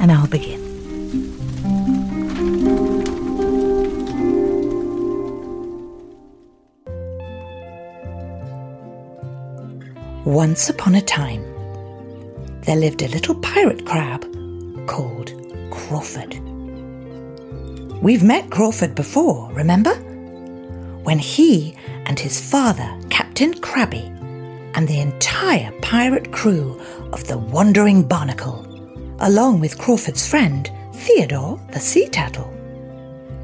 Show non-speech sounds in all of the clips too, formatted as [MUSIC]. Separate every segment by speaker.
Speaker 1: and I'll begin. Once upon a time, there lived a little pirate crab called Crawford. We've met Crawford before, remember? When he and his father, Captain Crabby, and the entire pirate crew of the Wandering Barnacle, along with Crawford's friend, Theodore the Sea Turtle,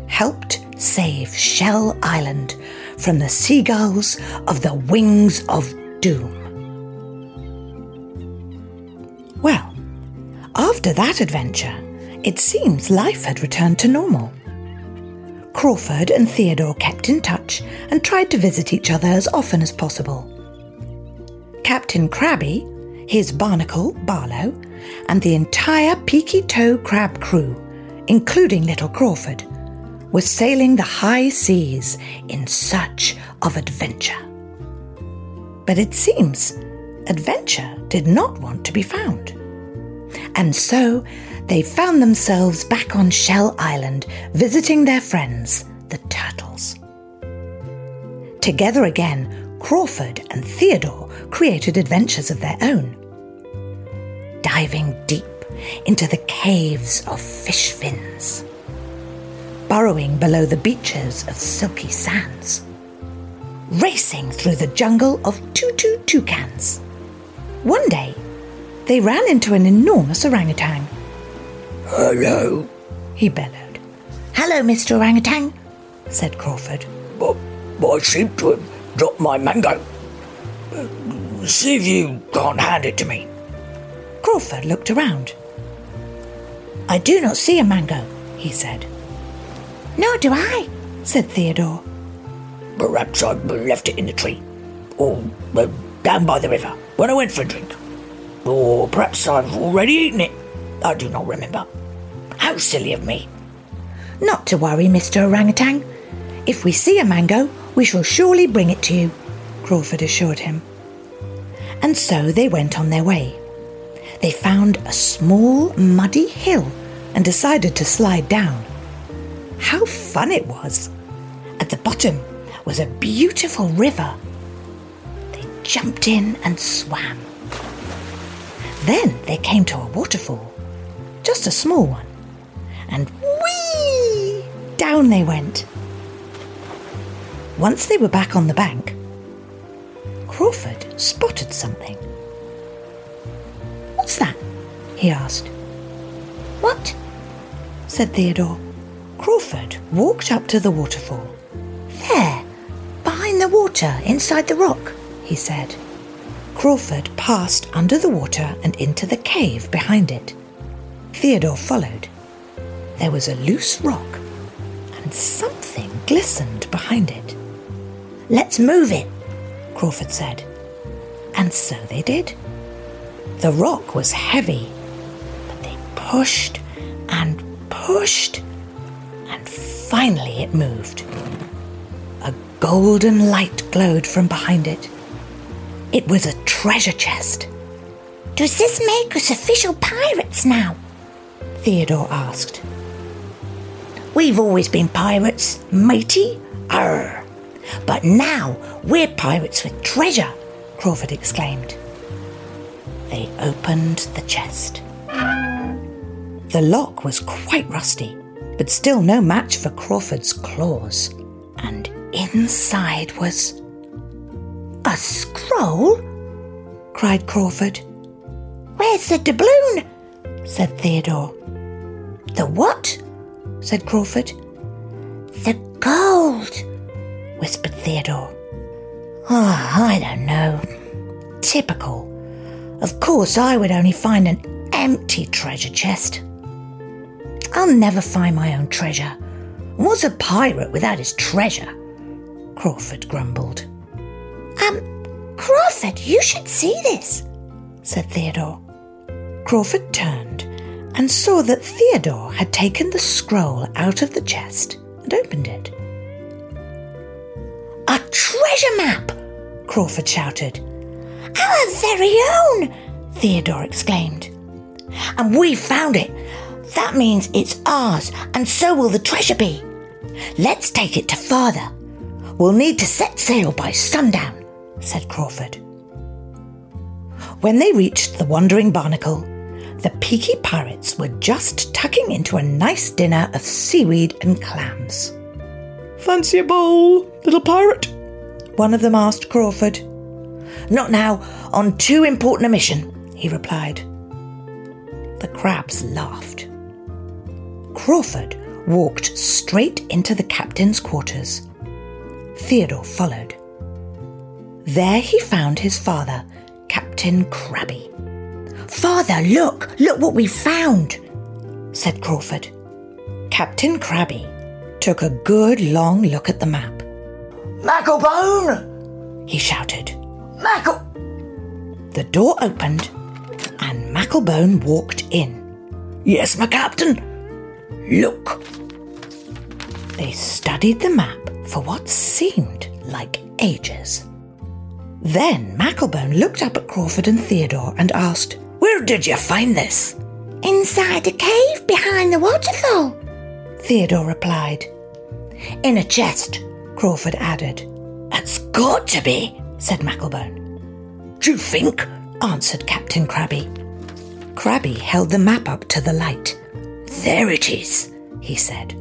Speaker 1: helped save Shell Island from the seagulls of the Wings of Doom. Well, after that adventure, it seems life had returned to normal. Crawford and Theodore kept in touch and tried to visit each other as often as possible. Captain Crabby, his barnacle, Barlow, and the entire Peaky Toe Crab crew, including little Crawford, were sailing the high seas in search of adventure. But it seems adventure did not want to be found. And so they found themselves back on Shell Island visiting their friends, the turtles. Together again, Crawford and Theodore created adventures of their own. Diving deep into the caves of fish fins, burrowing below the beaches of silky sands, racing through the jungle of tutu toucans. One day, they ran into an enormous orangutan.
Speaker 2: Hello,
Speaker 1: He bellowed. Hello, Mr. Orangutan, said Crawford.
Speaker 2: but I seem to have dropped my mango. See if you can't hand it to me.
Speaker 1: Crawford looked around. I do not see a mango, he said. Nor do I, said Theodore.
Speaker 2: Perhaps I left it in the tree, or uh, down by the river when I went for a drink. Or perhaps I've already eaten it. I do not remember. How silly of me.
Speaker 1: Not to worry, Mr. Orangutan. If we see a mango, we shall surely bring it to you, Crawford assured him. And so they went on their way. They found a small, muddy hill and decided to slide down. How fun it was! At the bottom was a beautiful river. They jumped in and swam. Then they came to a waterfall, just a small one, and whee! Down they went. Once they were back on the bank, Crawford spotted something. What's that? he asked. What? said Theodore. Crawford walked up to the waterfall. There, behind the water, inside the rock, he said. Crawford passed under the water and into the cave behind it. Theodore followed. There was a loose rock, and something glistened behind it. Let's move it, Crawford said. And so they did. The rock was heavy, but they pushed and pushed, and finally it moved. A golden light glowed from behind it. It was a treasure chest. Does this make us official pirates now? Theodore asked. We've always been pirates, matey. Arr. But now we're pirates with treasure, Crawford exclaimed. They opened the chest. The lock was quite rusty, but still no match for Crawford's claws. And inside was. A scroll? cried Crawford. Where's the doubloon? said Theodore. The what? said Crawford. The gold, whispered Theodore. Ah, I don't know. Typical. Of course, I would only find an empty treasure chest. I'll never find my own treasure. What's a pirate without his treasure? Crawford grumbled. Um, Crawford, you should see this, said Theodore. Crawford turned and saw that Theodore had taken the scroll out of the chest and opened it. Treasure map! Crawford shouted. Our very own! Theodore exclaimed. And we found it. That means it's ours, and so will the treasure be. Let's take it to father. We'll need to set sail by sundown, said Crawford. When they reached the Wandering Barnacle, the Peaky Pirates were just tucking into a nice dinner of seaweed and clams.
Speaker 2: Fancy a bowl, little pirate?
Speaker 1: One of them asked Crawford. Not now, on too important a mission, he replied. The crabs laughed. Crawford walked straight into the captain's quarters. Theodore followed. There he found his father, Captain Crabby. Father, look, look what we found, said Crawford. Captain Crabby took a good long look at the map.
Speaker 2: Macklebone!
Speaker 1: He shouted.
Speaker 2: Mackle!
Speaker 1: The door opened and Macklebone walked in.
Speaker 2: Yes, my captain. Look.
Speaker 1: They studied the map for what seemed like ages. Then Macklebone looked up at Crawford and Theodore and asked,
Speaker 2: Where did you find this?
Speaker 1: Inside a cave behind the waterfall, Theodore replied. In a chest, Crawford added.
Speaker 2: It's got to be,
Speaker 1: said Macklebone.
Speaker 2: Do you think?
Speaker 1: answered Captain Crabby. Crabby held the map up to the light.
Speaker 2: There it is,
Speaker 1: he said.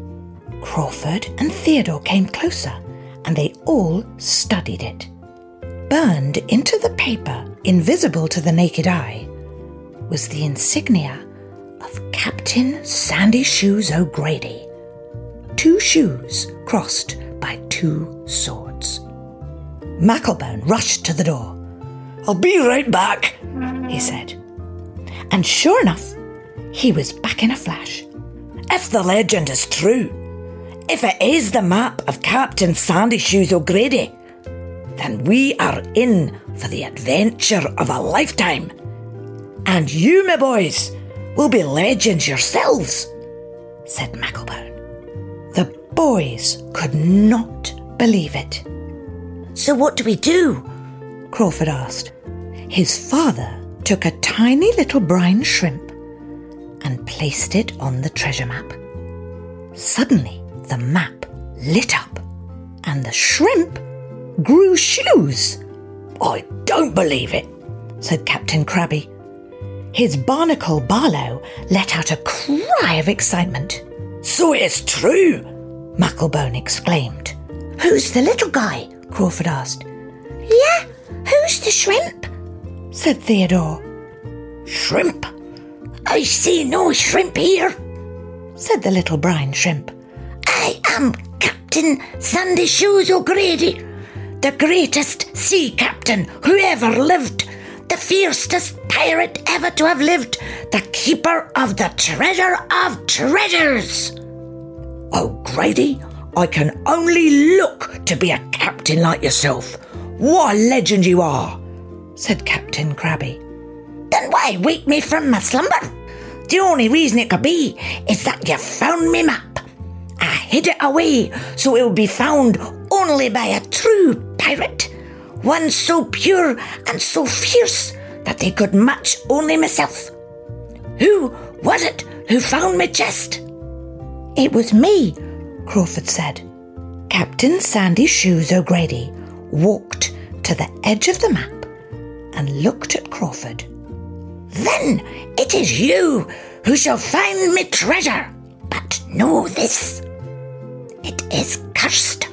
Speaker 1: Crawford and Theodore came closer, and they all studied it. Burned into the paper, invisible to the naked eye, was the insignia of Captain Sandy Shoes O'Grady. Two shoes crossed by two swords. Macklebone rushed to the door.
Speaker 2: I'll be right back,
Speaker 1: he said. And sure enough, he was back in a flash.
Speaker 2: If the legend is true, if it is the map of Captain Sandy Shoes O'Grady, then we are in for the adventure of a lifetime. And you, my boys, will be legends yourselves, said Macklebone.
Speaker 1: Boys could not believe it.
Speaker 2: So, what do we do?
Speaker 1: Crawford asked. His father took a tiny little brine shrimp and placed it on the treasure map. Suddenly, the map lit up and the shrimp grew shoes.
Speaker 2: I don't believe it,
Speaker 1: said Captain Crabby. His barnacle Barlow let out a cry of excitement.
Speaker 2: So it's true,
Speaker 1: Macklebone exclaimed. Who's the little guy? Crawford asked.
Speaker 3: Yeah, who's the shrimp?
Speaker 1: said Theodore.
Speaker 2: Shrimp? I see no shrimp here,
Speaker 1: said the little brine shrimp.
Speaker 3: I am Captain Sandy Shoes O'Grady, the greatest sea captain who ever lived, the fiercest pirate ever to have lived, the keeper of the treasure of treasures.
Speaker 2: Oh, O'Grady, I can only look to be a captain like yourself. What a legend you are, said Captain Crabby.
Speaker 3: Then why wake me from my slumber? The only reason it could be is that you found me map. I hid it away so it would be found only by a true pirate, one so pure and so fierce that they could match only myself. Who was it who found my chest?
Speaker 1: It was me, Crawford said. Captain Sandy Shoes O'Grady walked to the edge of the map and looked at Crawford.
Speaker 3: Then it is you who shall find me treasure. But know this it is cursed.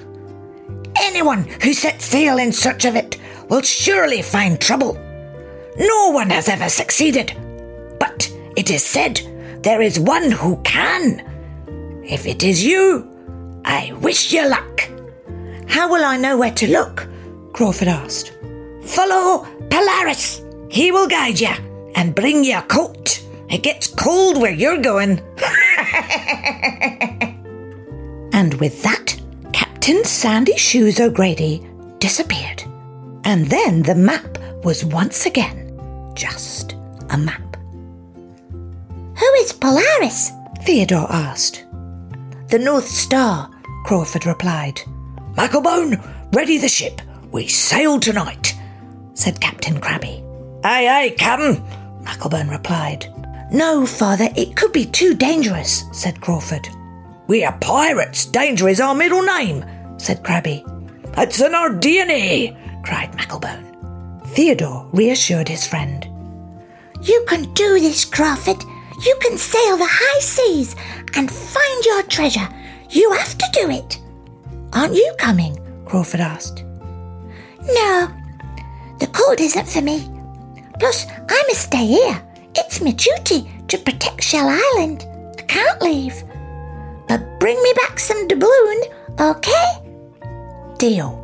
Speaker 3: Anyone who sets sail in search of it will surely find trouble. No one has ever succeeded. But it is said there is one who can. If it is you, I wish you luck.
Speaker 1: How will I know where to look? Crawford asked.
Speaker 3: Follow Polaris. He will guide you and bring you a coat. It gets cold where you're going. [LAUGHS]
Speaker 1: and with that, Captain Sandy Shoes O'Grady disappeared. And then the map was once again just a map.
Speaker 3: Who is Polaris?
Speaker 1: Theodore asked. The North Star, Crawford replied.
Speaker 2: Macklebone, ready the ship. We sail tonight,
Speaker 1: said Captain Crabby.
Speaker 2: Aye, aye, Captain,
Speaker 1: Macklebone replied. No, father, it could be too dangerous, said Crawford.
Speaker 2: We are pirates. Danger is our middle name,
Speaker 1: said Crabby.
Speaker 2: That's in our DNA, cried Macklebone.
Speaker 1: Theodore reassured his friend.
Speaker 3: You can do this, Crawford. You can sail the high seas and find your treasure. You have to do it.
Speaker 1: Aren't you coming? Crawford asked.
Speaker 3: No, the cold isn't for me. Plus, I must stay here. It's my duty to protect Shell Island. I can't leave. But bring me back some doubloon, okay?
Speaker 1: Deal.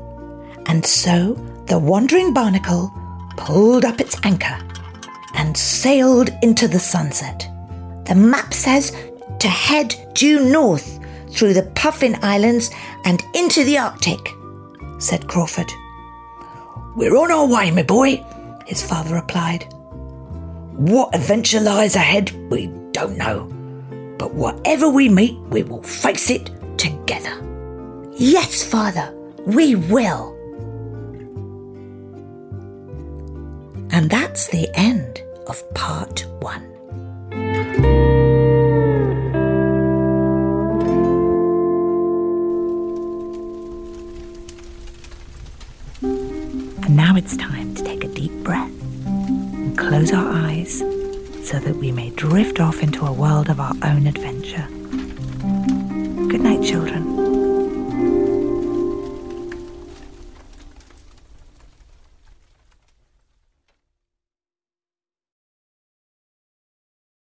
Speaker 1: And so the wandering barnacle pulled up its anchor and sailed into the sunset. The map says to head due north through the Puffin Islands and into the Arctic, said Crawford.
Speaker 2: We're on our way, my boy,
Speaker 1: his father replied.
Speaker 2: What adventure lies ahead, we don't know. But whatever we meet, we will face it together.
Speaker 1: Yes, father, we will. And that's the end of part one. And now it's time to take a deep breath and close our eyes so that we may drift off into a world of our own adventure. Good night, children.